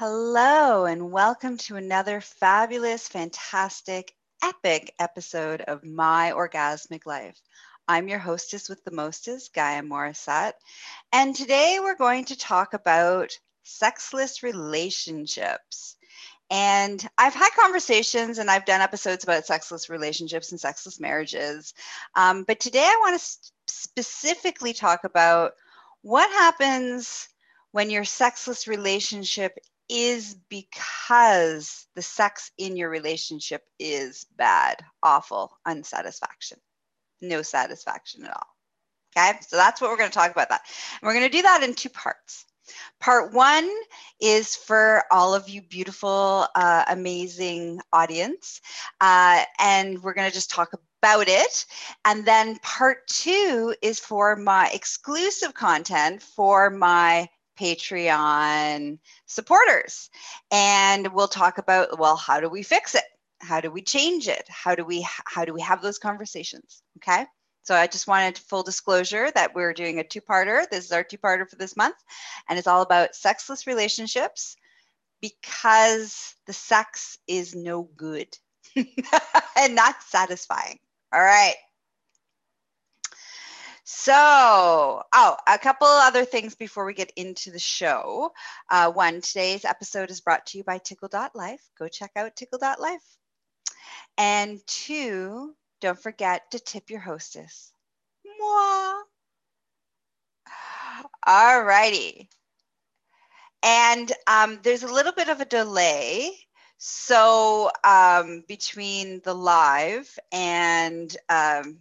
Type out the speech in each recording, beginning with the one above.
Hello, and welcome to another fabulous, fantastic, epic episode of My Orgasmic Life. I'm your hostess with the mostest, Gaia Morissette, and today we're going to talk about sexless relationships. And I've had conversations and I've done episodes about sexless relationships and sexless marriages. Um, but today I want to specifically talk about what happens when your sexless relationship is because the sex in your relationship is bad, awful, unsatisfaction, no satisfaction at all. Okay, so that's what we're going to talk about that. And we're going to do that in two parts. Part one is for all of you beautiful, uh, amazing audience. Uh, and we're going to just talk about it. And then part two is for my exclusive content for my Patreon supporters. And we'll talk about, well, how do we fix it? How do we change it? How do we how do we have those conversations? Okay. So I just wanted full disclosure that we're doing a two-parter. This is our two-parter for this month, and it's all about sexless relationships because the sex is no good and not satisfying. All right. So, oh, a couple other things before we get into the show. Uh, one, today's episode is brought to you by Tickle.life. Go check out Tickle.life. And two, don't forget to tip your hostess. Mwah. All righty. And um, there's a little bit of a delay. So um, between the live and um,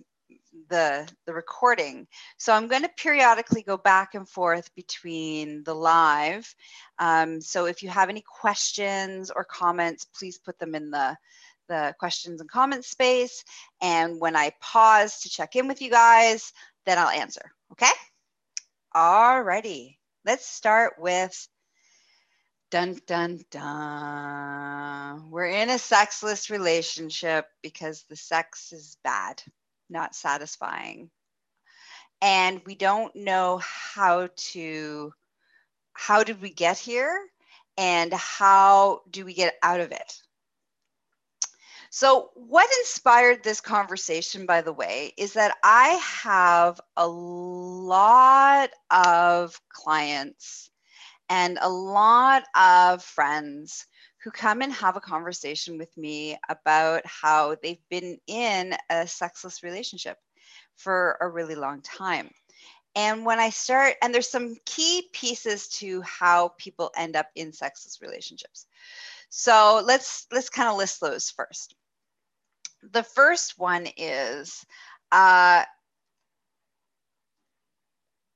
the, the recording. So I'm going to periodically go back and forth between the live. Um, so if you have any questions or comments, please put them in the, the questions and comments space. And when I pause to check in with you guys, then I'll answer. Okay? All righty. Let's start with dun dun dun. We're in a sexless relationship because the sex is bad not satisfying. And we don't know how to, how did we get here and how do we get out of it? So, what inspired this conversation, by the way, is that I have a lot of clients and a lot of friends who come and have a conversation with me about how they've been in a sexless relationship for a really long time. And when I start, and there's some key pieces to how people end up in sexless relationships. So let's let's kind of list those first. The first one is uh,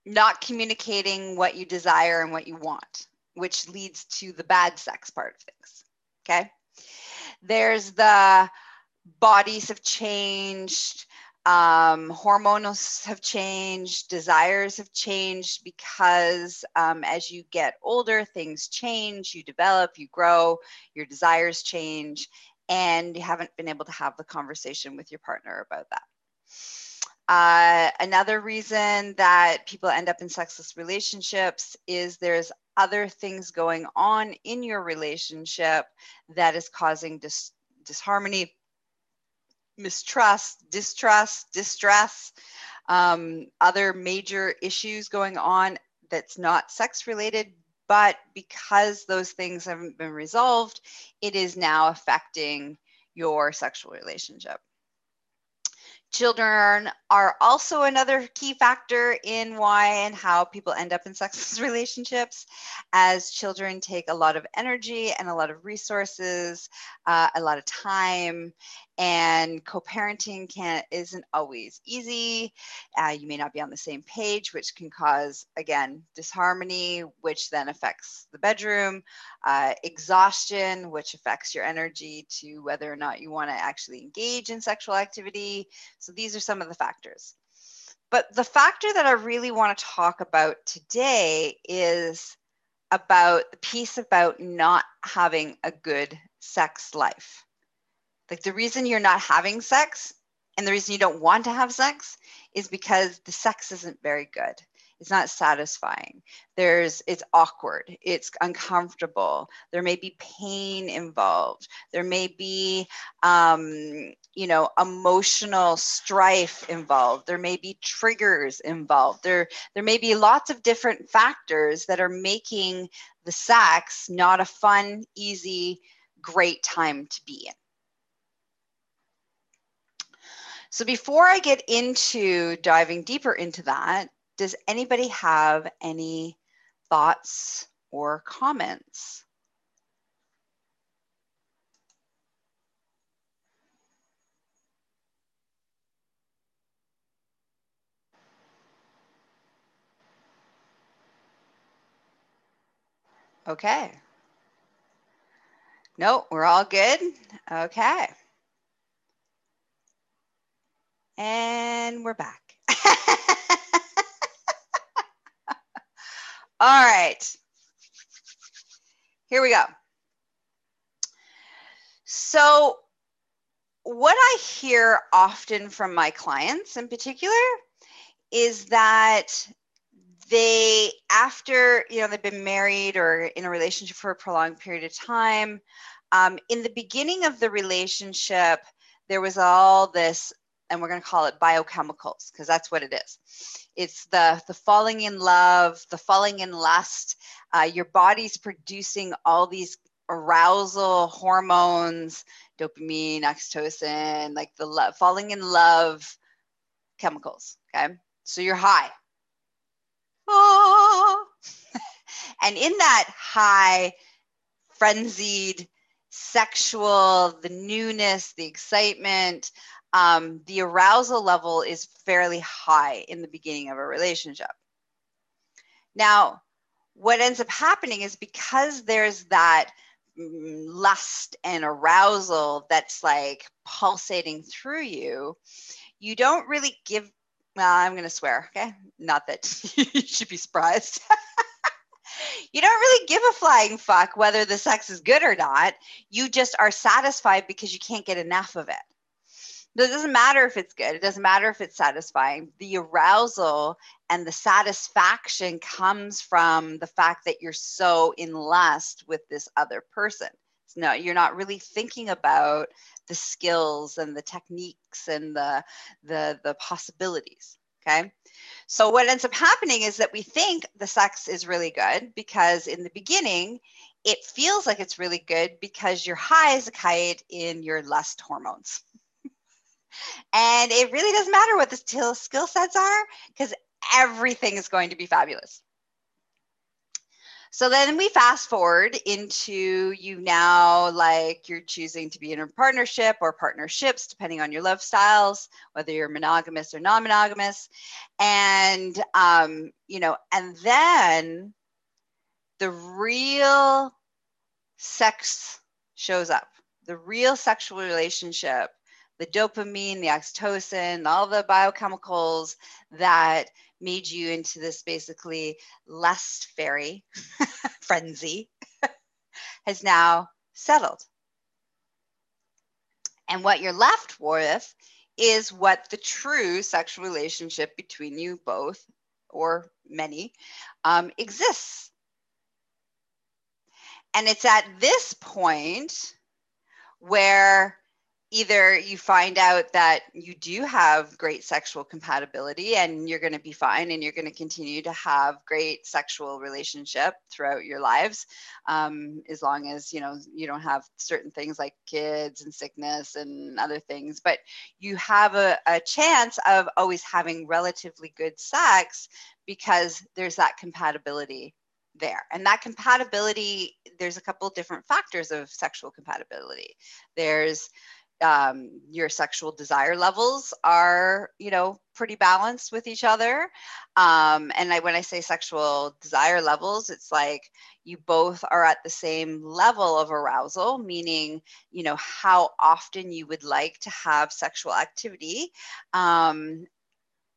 not communicating what you desire and what you want which leads to the bad sex part of things. Okay. There's the bodies have changed, um, hormones have changed, desires have changed because um, as you get older, things change, you develop, you grow, your desires change, and you haven't been able to have the conversation with your partner about that. Uh, another reason that people end up in sexless relationships is there's other things going on in your relationship that is causing dis- disharmony, mistrust, distrust, distress, um, other major issues going on that's not sex related. But because those things haven't been resolved, it is now affecting your sexual relationship. Children are also another key factor in why and how people end up in sexless relationships, as children take a lot of energy and a lot of resources, uh, a lot of time, and co-parenting can isn't always easy. Uh, you may not be on the same page which can cause again disharmony which then affects the bedroom uh, exhaustion which affects your energy to whether or not you want to actually engage in sexual activity. So these are some of the factors. But the factor that i really want to talk about today is about the piece about not having a good sex life like the reason you're not having sex and the reason you don't want to have sex is because the sex isn't very good. it's not satisfying. There's it's awkward. It's uncomfortable. There may be pain involved. There may be um, you know emotional strife involved. There may be triggers involved. There there may be lots of different factors that are making the sex not a fun easy great time to be in so before I get into diving deeper into that, does anybody have any thoughts or comments? Okay. No, we're all good. Okay. And we're back. All right. Here we go. So, what I hear often from my clients in particular is that they, after, you know, they've been married or in a relationship for a prolonged period of time, um, in the beginning of the relationship, there was all this and we're going to call it biochemicals because that's what it is. It's the the falling in love the falling in lust. Uh, your body's producing all these arousal hormones dopamine oxytocin like the love falling in love chemicals okay? So you're high. Ah. and in that high frenzied sexual the newness the excitement um, the arousal level is fairly high in the beginning of a relationship. Now, what ends up happening is because there's that mm, lust and arousal that's like pulsating through you, you don't really give. Well, I'm going to swear, okay? Not that you should be surprised. you don't really give a flying fuck whether the sex is good or not. You just are satisfied because you can't get enough of it it doesn't matter if it's good. It doesn't matter if it's satisfying. The arousal and the satisfaction comes from the fact that you're so in lust with this other person. No you're not really thinking about the skills and the techniques and the the the possibilities okay? So what ends up happening is that we think the sex is really good because in the beginning it feels like it's really good because you're high as a kite in your lust hormones and it really doesn't matter what the skill sets are because everything is going to be fabulous. So then we fast forward into you now, like you're choosing to be in a partnership or partnerships, depending on your love styles, whether you're monogamous or non monogamous. And, um, you know, and then the real sex shows up, the real sexual relationship the dopamine, the oxytocin, all the biochemicals that made you into this basically lust fairy frenzy has now settled. And what you're left with is what the true sexual relationship between you both or many um, exists. And it's at this point where either you find out that you do have great sexual compatibility and you're going to be fine and you're going to continue to have great sexual relationship throughout your lives um, as long as you know you don't have certain things like kids and sickness and other things but you have a, a chance of always having relatively good sex because there's that compatibility there. And that compatibility, there's a couple different factors of sexual compatibility. There's um, your sexual desire levels are, you know, pretty balanced with each other. Um, and I, when I say sexual desire levels, it's like you both are at the same level of arousal, meaning, you know, how often you would like to have sexual activity um,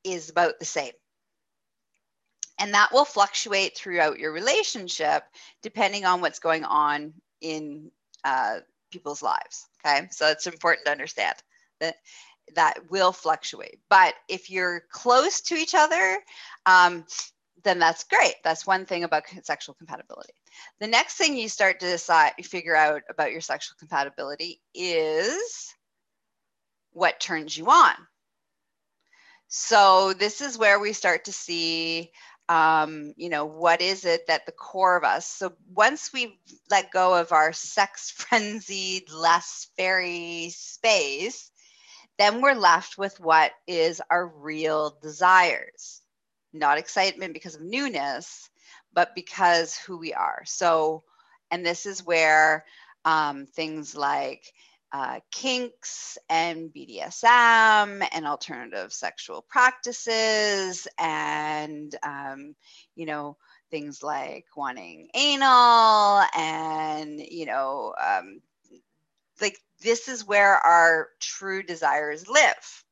is about the same. And that will fluctuate throughout your relationship depending on what's going on in uh, people's lives. Okay. So it's important to understand that that will fluctuate. But if you're close to each other, um, then that's great. That's one thing about sexual compatibility. The next thing you start to decide, figure out about your sexual compatibility is what turns you on. So this is where we start to see, um, you know, what is it that the core of us. So once we've let go of our sex frenzied, less fairy space, then we're left with what is our real desires not excitement because of newness, but because who we are. So, and this is where um, things like uh, kinks and BDSM and alternative sexual practices and, um, you know, things like wanting anal and, you know, um, like this is where our true desires live.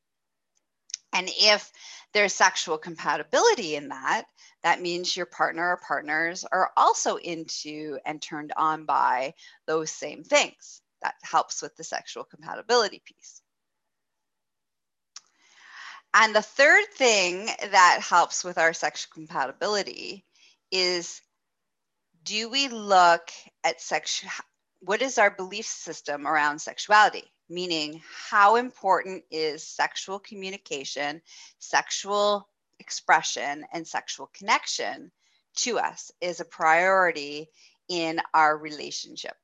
And if there's sexual compatibility in that, that means your partner or partners are also into and turned on by those same things. That helps with the sexual compatibility piece. And the third thing that helps with our sexual compatibility is do we look at sexual what is our belief system around sexuality? meaning how important is sexual communication, sexual expression, and sexual connection to us is a priority in our relationship.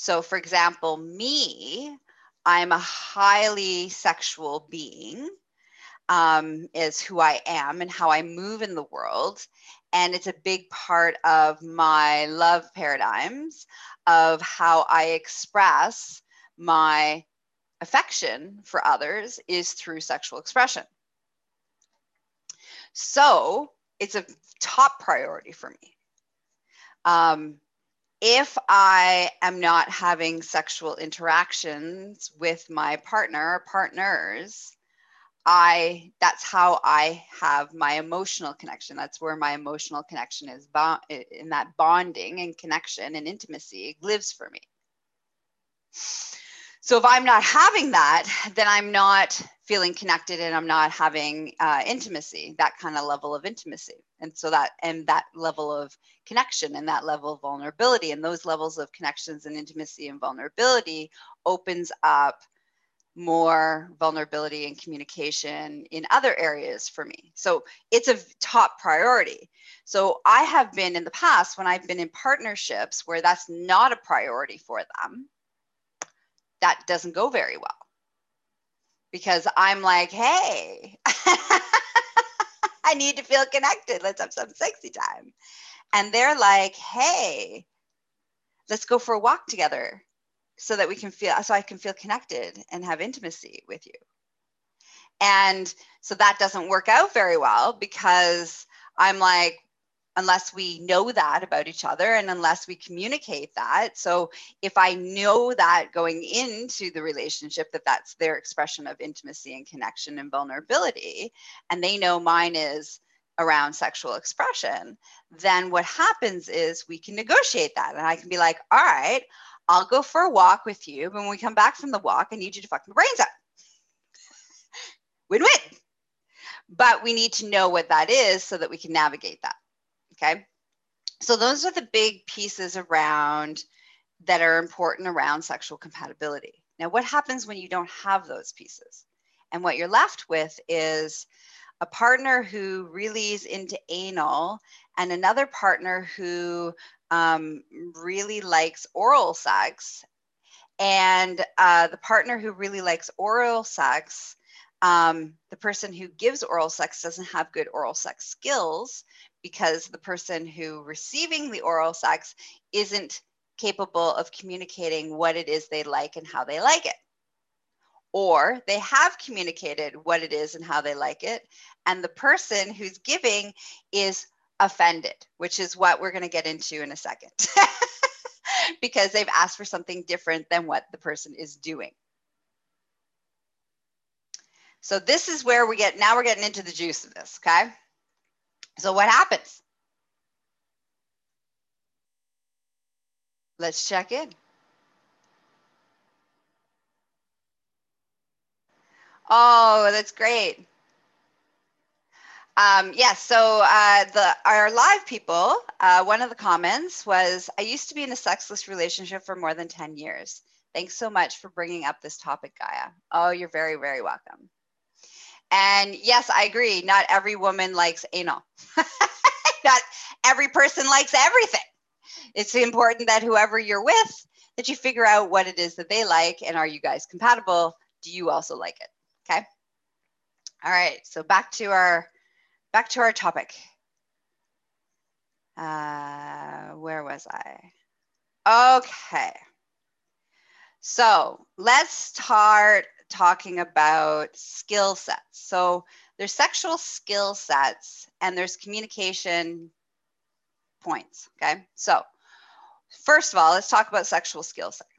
So, for example, me, I'm a highly sexual being, um, is who I am and how I move in the world. And it's a big part of my love paradigms of how I express my affection for others is through sexual expression. So it's a top priority for me. Um, if I am not having sexual interactions with my partner or partners, I that's how I have my emotional connection. That's where my emotional connection is in that bonding and connection and intimacy lives for me. So if I'm not having that, then I'm not feeling connected and I'm not having uh, intimacy, that kind of level of intimacy. And so that and that level of connection and that level of vulnerability and those levels of connections and intimacy and vulnerability opens up more vulnerability and communication in other areas for me. So it's a top priority. So I have been in the past when I've been in partnerships where that's not a priority for them, that doesn't go very well. Because I'm like, hey, I need to feel connected. Let's have some sexy time. And they're like, hey, let's go for a walk together so that we can feel so I can feel connected and have intimacy with you. And so that doesn't work out very well because I'm like, unless we know that about each other and unless we communicate that. So if I know that going into the relationship that that's their expression of intimacy and connection and vulnerability, and they know mine is around sexual expression, then what happens is we can negotiate that. And I can be like, all right, I'll go for a walk with you. But when we come back from the walk, I need you to fuck my brains out. win win. But we need to know what that is so that we can navigate that. Okay. So those are the big pieces around that are important around sexual compatibility. Now, what happens when you don't have those pieces? And what you're left with is a partner who really is into anal and another partner who um, really likes oral sex, and uh, the partner who really likes oral sex, um, the person who gives oral sex doesn't have good oral sex skills because the person who receiving the oral sex isn't capable of communicating what it is they like and how they like it. Or they have communicated what it is and how they like it, and the person who's giving is offended, which is what we're going to get into in a second. because they've asked for something different than what the person is doing. So this is where we get, now we're getting into the juice of this, okay? So what happens? Let's check in. Oh, that's great. Um, yes, yeah, so uh, the our live people, uh, one of the comments was, I used to be in a sexless relationship for more than 10 years. Thanks so much for bringing up this topic, Gaia. Oh, you're very, very welcome. And yes, I agree. Not every woman likes anal. Not every person likes everything. It's important that whoever you're with, that you figure out what it is that they like and are you guys compatible? Do you also like it? Okay. All right. So back to our back to our topic. Uh, where was I? Okay. So let's start talking about skill sets. So there's sexual skill sets and there's communication points. Okay. So first of all, let's talk about sexual skill sets.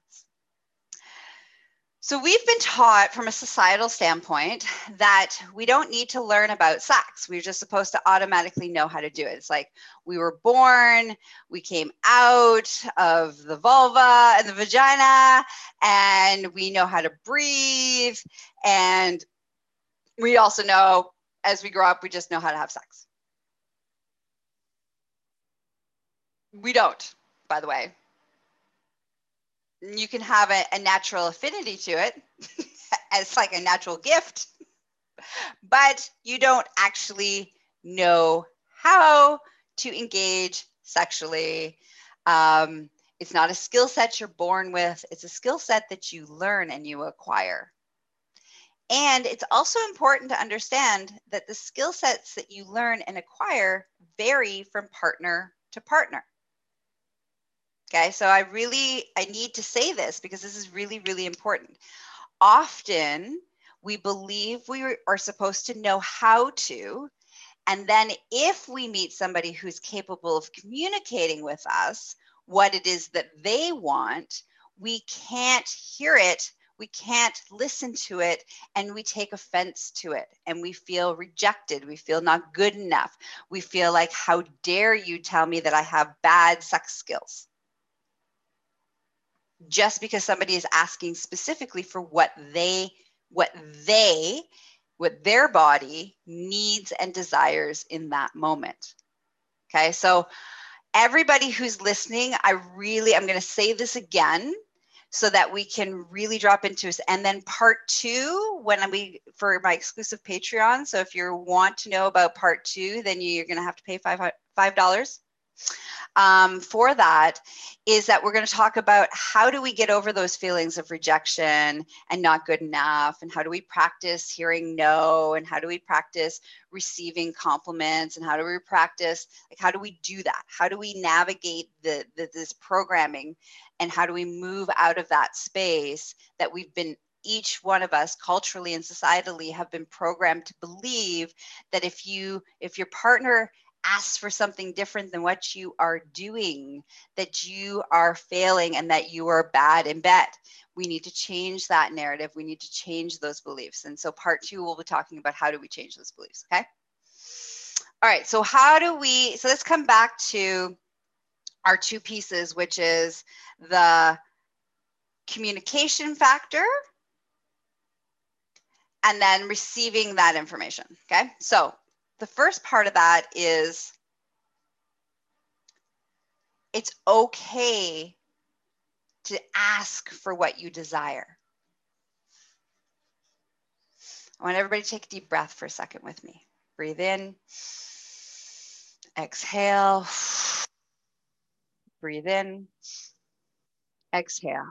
So, we've been taught from a societal standpoint that we don't need to learn about sex. We're just supposed to automatically know how to do it. It's like we were born, we came out of the vulva and the vagina, and we know how to breathe. And we also know as we grow up, we just know how to have sex. We don't, by the way you can have a, a natural affinity to it as like a natural gift, but you don't actually know how to engage sexually. Um, it's not a skill set you're born with, it's a skill set that you learn and you acquire. And it's also important to understand that the skill sets that you learn and acquire vary from partner to partner. Okay, so I really I need to say this because this is really really important. Often we believe we are supposed to know how to and then if we meet somebody who's capable of communicating with us what it is that they want, we can't hear it we can't listen to it and we take offense to it and we feel rejected we feel not good enough we feel like how dare you tell me that i have bad sex skills just because somebody is asking specifically for what they what they what their body needs and desires in that moment. Okay so everybody who's listening i really i'm going to say this again so that we can really drop into it and then part two when we for my exclusive patreon so if you want to know about part two then you're going to have to pay five five dollars um, for that is that we're going to talk about how do we get over those feelings of rejection and not good enough? And how do we practice hearing no? And how do we practice receiving compliments? And how do we practice like how do we do that? How do we navigate the, the this programming? And how do we move out of that space that we've been each one of us culturally and societally have been programmed to believe that if you if your partner ask for something different than what you are doing, that you are failing and that you are bad in bed. We need to change that narrative. We need to change those beliefs. And so, part two, we'll be talking about how do we change those beliefs. Okay. All right. So, how do we? So, let's come back to our two pieces, which is the communication factor and then receiving that information. Okay. So, the first part of that is it's okay to ask for what you desire. I want everybody to take a deep breath for a second with me. Breathe in, exhale, breathe in, exhale.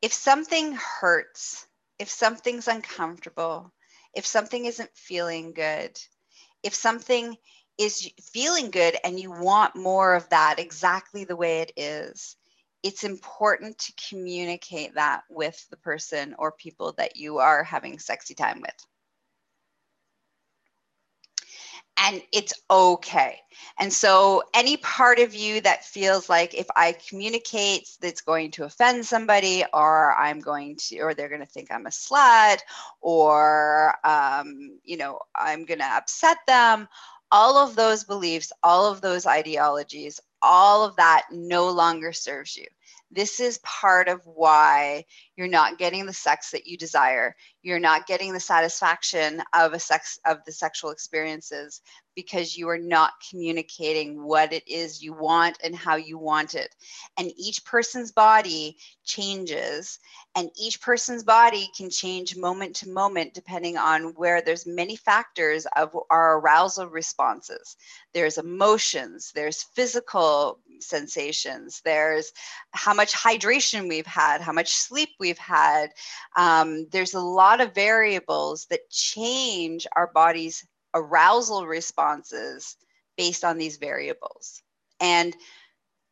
If something hurts, if something's uncomfortable, if something isn't feeling good, if something is feeling good and you want more of that exactly the way it is, it's important to communicate that with the person or people that you are having sexy time with and it's okay. And so, any part of you that feels like if I communicate, that's going to offend somebody, or I'm going to, or they're going to think I'm a slut, or, um, you know, I'm going to upset them, all of those beliefs, all of those ideologies, all of that no longer serves you. This is part of why you're not getting the sex that you desire. You're not getting the satisfaction of a sex of the sexual experiences because you are not communicating what it is you want and how you want it. And each person's body changes and each person's body can change moment to moment depending on where there's many factors of our arousal responses. There's emotions there's physical sensations. There's how much hydration we've had how much sleep we've had. Um, there's a lot of variables that change our body's arousal responses based on these variables. And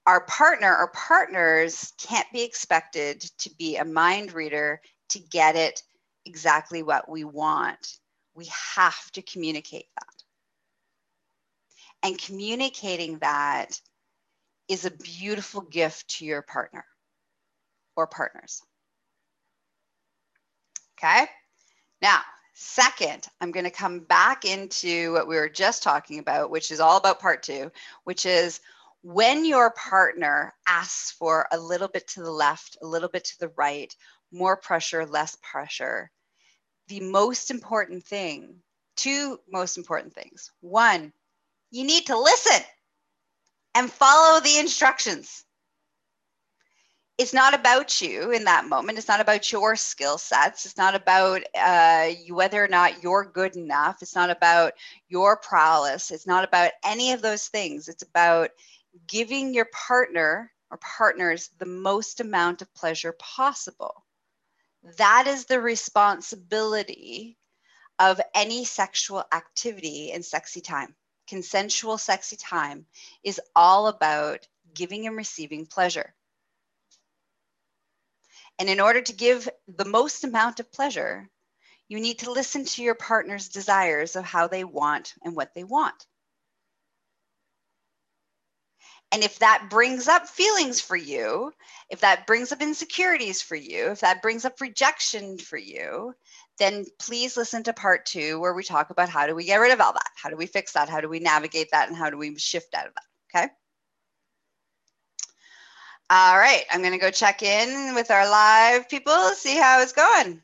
our partner or partners can't be expected to be a mind reader to get it exactly what we want. We have to communicate that. And communicating that is a beautiful gift to your partner or partners. Okay. Now, second, I'm going to come back into what we were just talking about, which is all about part two, which is when your partner asks for a little bit to the left, a little bit to the right, more pressure, less pressure, the most important thing, two most important things. One, you need to listen and follow the instructions. It's not about you in that moment. It's not about your skill sets. It's not about uh, whether or not you're good enough. It's not about your prowess. It's not about any of those things. It's about giving your partner or partners the most amount of pleasure possible. That is the responsibility of any sexual activity in sexy time consensual, sexy time is all about giving and receiving pleasure. And in order to give the most amount of pleasure, you need to listen to your partner's desires of how they want and what they want. And if that brings up feelings for you, if that brings up insecurities for you, if that brings up rejection for you, then please listen to part two where we talk about how do we get rid of all that? How do we fix that? How do we navigate that? And how do we shift out of that? Okay. All right, I'm going to go check in with our live people, see how it's going.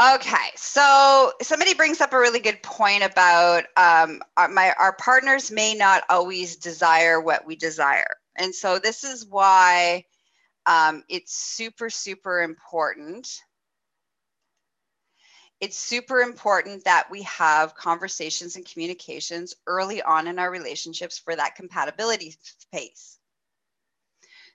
Okay, so somebody brings up a really good point about um, our, my our partners may not always desire what we desire, and so this is why um, it's super super important. It's super important that we have conversations and communications early on in our relationships for that compatibility space.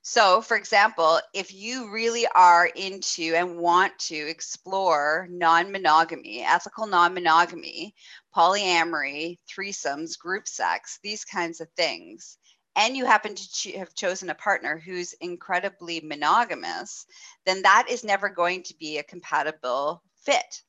So, for example, if you really are into and want to explore non monogamy, ethical non monogamy, polyamory, threesomes, group sex, these kinds of things, and you happen to have chosen a partner who's incredibly monogamous, then that is never going to be a compatible fit.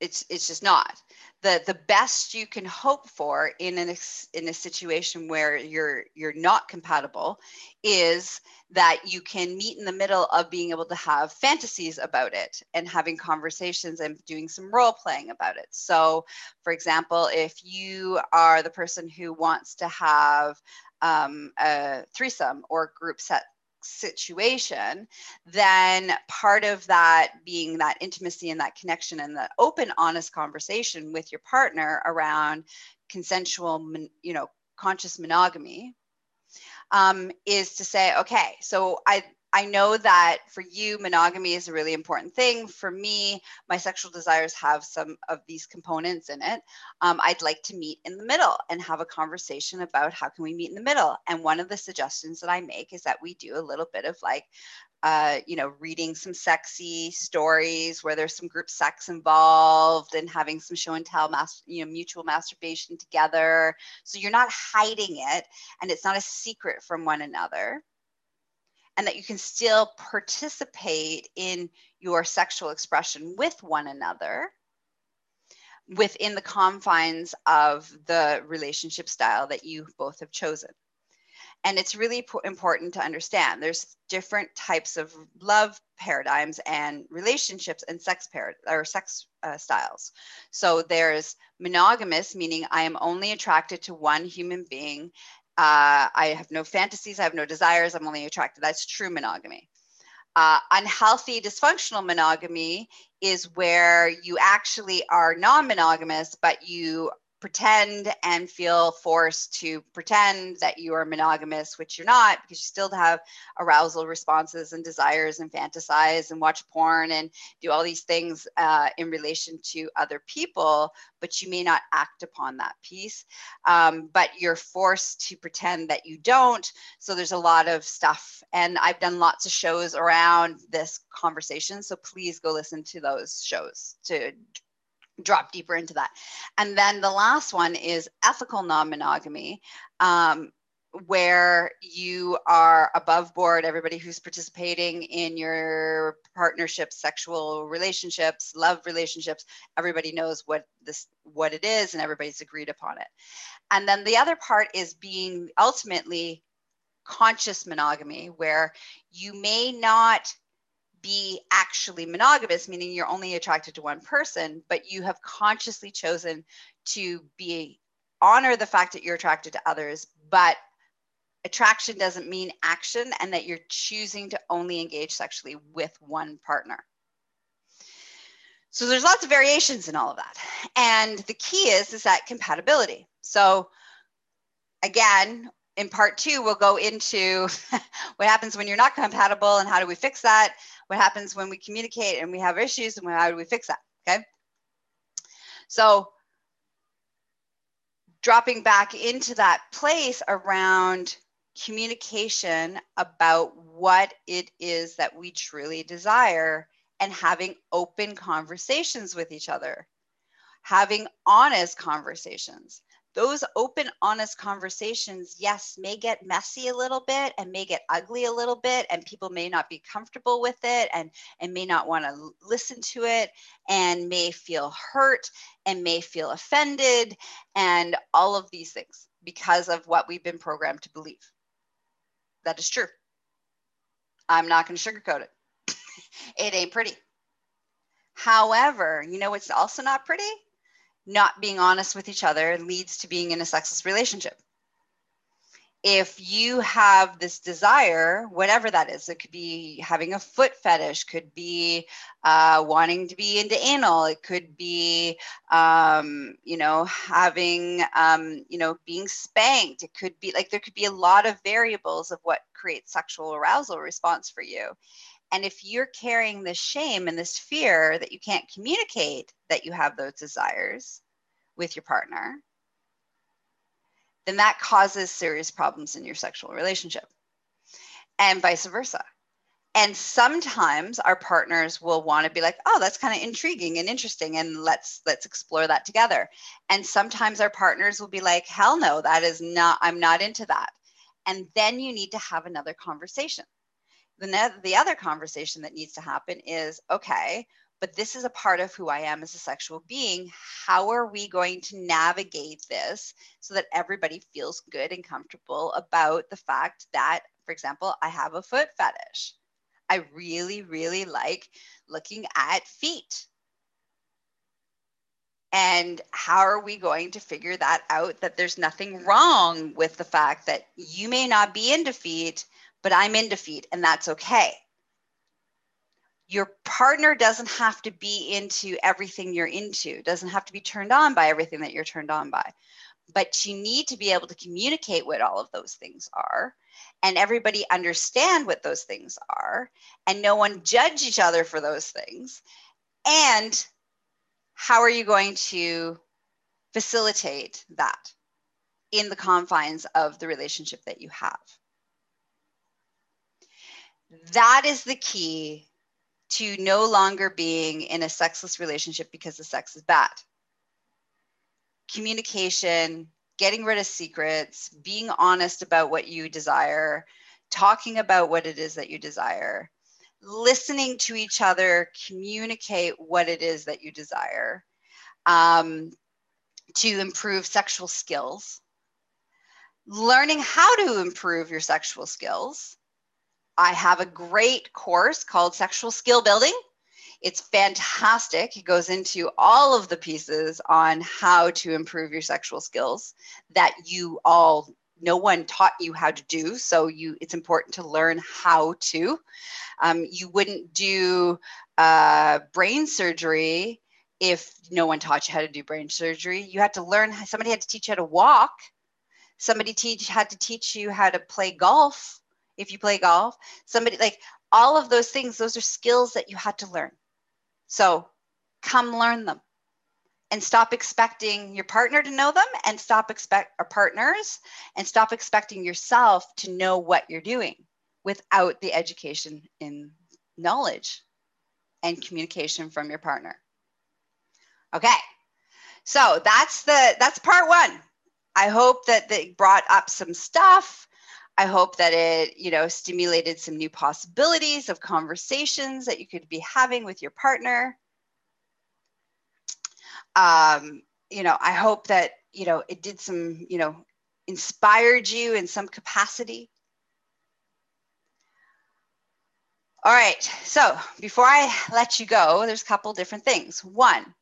It's it's just not the the best you can hope for in an in a situation where you're you're not compatible is that you can meet in the middle of being able to have fantasies about it and having conversations and doing some role playing about it. So for example if you are the person who wants to have um, a threesome or group set situation, then part of that being that intimacy and that connection and the open, honest conversation with your partner around consensual, you know, conscious monogamy um, is to say, okay, so I I know that for you, monogamy is a really important thing. For me, my sexual desires have some of these components in it. Um, I'd like to meet in the middle and have a conversation about how can we meet in the middle. And one of the suggestions that I make is that we do a little bit of like, uh, you know, reading some sexy stories where there's some group sex involved and having some show and tell, mas- you know, mutual masturbation together. So you're not hiding it and it's not a secret from one another and that you can still participate in your sexual expression with one another within the confines of the relationship style that you both have chosen. And it's really important to understand there's different types of love paradigms and relationships and sex par- or sex uh, styles. So there's monogamous, meaning I am only attracted to one human being. Uh, I have no fantasies, I have no desires, I'm only attracted. That's true monogamy. Uh, unhealthy, dysfunctional monogamy is where you actually are non monogamous, but you pretend and feel forced to pretend that you are monogamous, which you're not, because you still have arousal responses and desires and fantasize and watch porn and do all these things uh, in relation to other people, but you may not act upon that piece. Um, but you're forced to pretend that you don't. So there's a lot of stuff. And I've done lots of shows around this conversation. So please go listen to those shows to drop deeper into that. And then the last one is ethical non monogamy. Um, where you are above board everybody who's participating in your partnerships sexual relationships love relationships everybody knows what this what it is and everybody's agreed upon it and then the other part is being ultimately conscious monogamy where you may not be actually monogamous, meaning you're only attracted to one person, but you have consciously chosen to be honor the fact that you're attracted to others, but attraction doesn't mean action and that you're choosing to only engage sexually with one partner. So there's lots of variations in all of that. And the key is is that compatibility. So again, in part 2 we'll go into what happens when you're not compatible and how do we fix that? What happens when we communicate and we have issues and how do we fix that okay? So dropping back into that place around communication about what it is that we truly desire and having open conversations with each other having honest conversations those open, honest conversations, yes, may get messy a little bit and may get ugly a little bit, and people may not be comfortable with it and, and may not want to listen to it and may feel hurt and may feel offended and all of these things because of what we've been programmed to believe. That is true. I'm not going to sugarcoat it. it ain't pretty. However, you know what's also not pretty? Not being honest with each other leads to being in a sexless relationship. If you have this desire, whatever that is, it could be having a foot fetish, could be uh, wanting to be into anal, it could be, um, you know, having, um, you know, being spanked. It could be like there could be a lot of variables of what creates sexual arousal response for you. And if you're carrying this shame and this fear that you can't communicate that you have those desires with your partner, then that causes serious problems in your sexual relationship and vice versa. And sometimes our partners will want to be like, "Oh, that's kind of intriguing and interesting and let's let's explore that together." And sometimes our partners will be like, "Hell no, that is not I'm not into that." And then you need to have another conversation the, the other conversation that needs to happen is okay, but this is a part of who I am as a sexual being. How are we going to navigate this so that everybody feels good and comfortable about the fact that, for example, I have a foot fetish? I really, really like looking at feet. And how are we going to figure that out? That there's nothing wrong with the fact that you may not be into feet, but I'm in defeat and that's okay. Your partner doesn't have to be into everything you're into, doesn't have to be turned on by everything that you're turned on by. But you need to be able to communicate what all of those things are and everybody understand what those things are and no one judge each other for those things. And how are you going to facilitate that in the confines of the relationship that you have? That is the key to no longer being in a sexless relationship because the sex is bad. Communication, getting rid of secrets, being honest about what you desire, talking about what it is that you desire, listening to each other, communicate what it is that you desire um, to improve sexual skills learning how to improve your sexual skills. I have a great course called Sexual Skill Building. It's fantastic. It goes into all of the pieces on how to improve your sexual skills that you all no one taught you how to do. So you it's important to learn how to. Um, you wouldn't do uh, brain surgery if no one taught you how to do brain surgery. You had to learn somebody had to teach you how to walk. Somebody teach had to teach you how to play golf if you play golf somebody like all of those things those are skills that you had to learn. So come learn them. And stop expecting your partner to know them and stop expect our partners and stop expecting yourself to know what you're doing without the education in knowledge and communication from your partner. Okay. So that's the that's part one. I hope that they brought up some stuff i hope that it you know stimulated some new possibilities of conversations that you could be having with your partner um, you know, I hope that, you know, it did some, you know, inspired you in some capacity. All right, so before I let you go, there's a couple different things. One,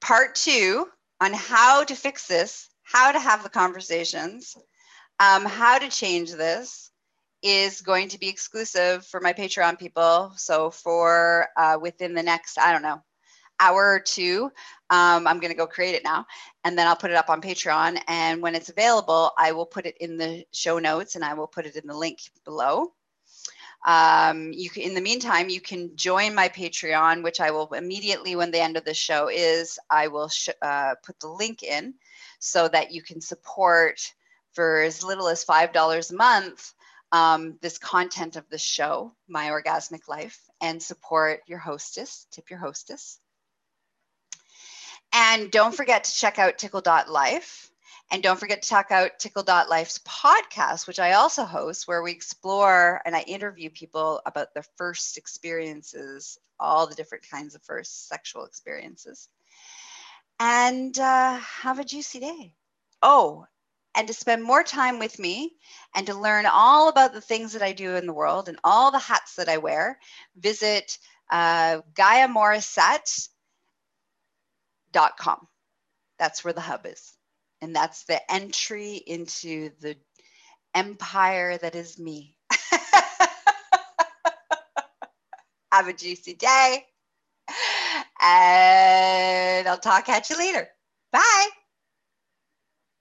part two on how to fix this, how to have the conversations, um, how to change this is going to be exclusive for my Patreon people. So for uh, within the next, I don't know, hour or two. Um, I'm going to go create it now, and then I'll put it up on Patreon. And when it's available, I will put it in the show notes, and I will put it in the link below. Um, you can, in the meantime, you can join my Patreon, which I will immediately when the end of the show is, I will uh, put the link in so that you can support for as little as $5 a month um, this content of the show, My Orgasmic Life, and support your hostess, tip your hostess. And don't forget to check out tickle.life. And don't forget to check out tickle.life's podcast, which I also host, where we explore and I interview people about their first experiences, all the different kinds of first sexual experiences. And uh, have a juicy day. Oh, and to spend more time with me and to learn all about the things that I do in the world and all the hats that I wear, visit uh, Gaia Morissette com. That's where the hub is. And that's the entry into the empire that is me. Have a juicy day. And I'll talk at you later. Bye.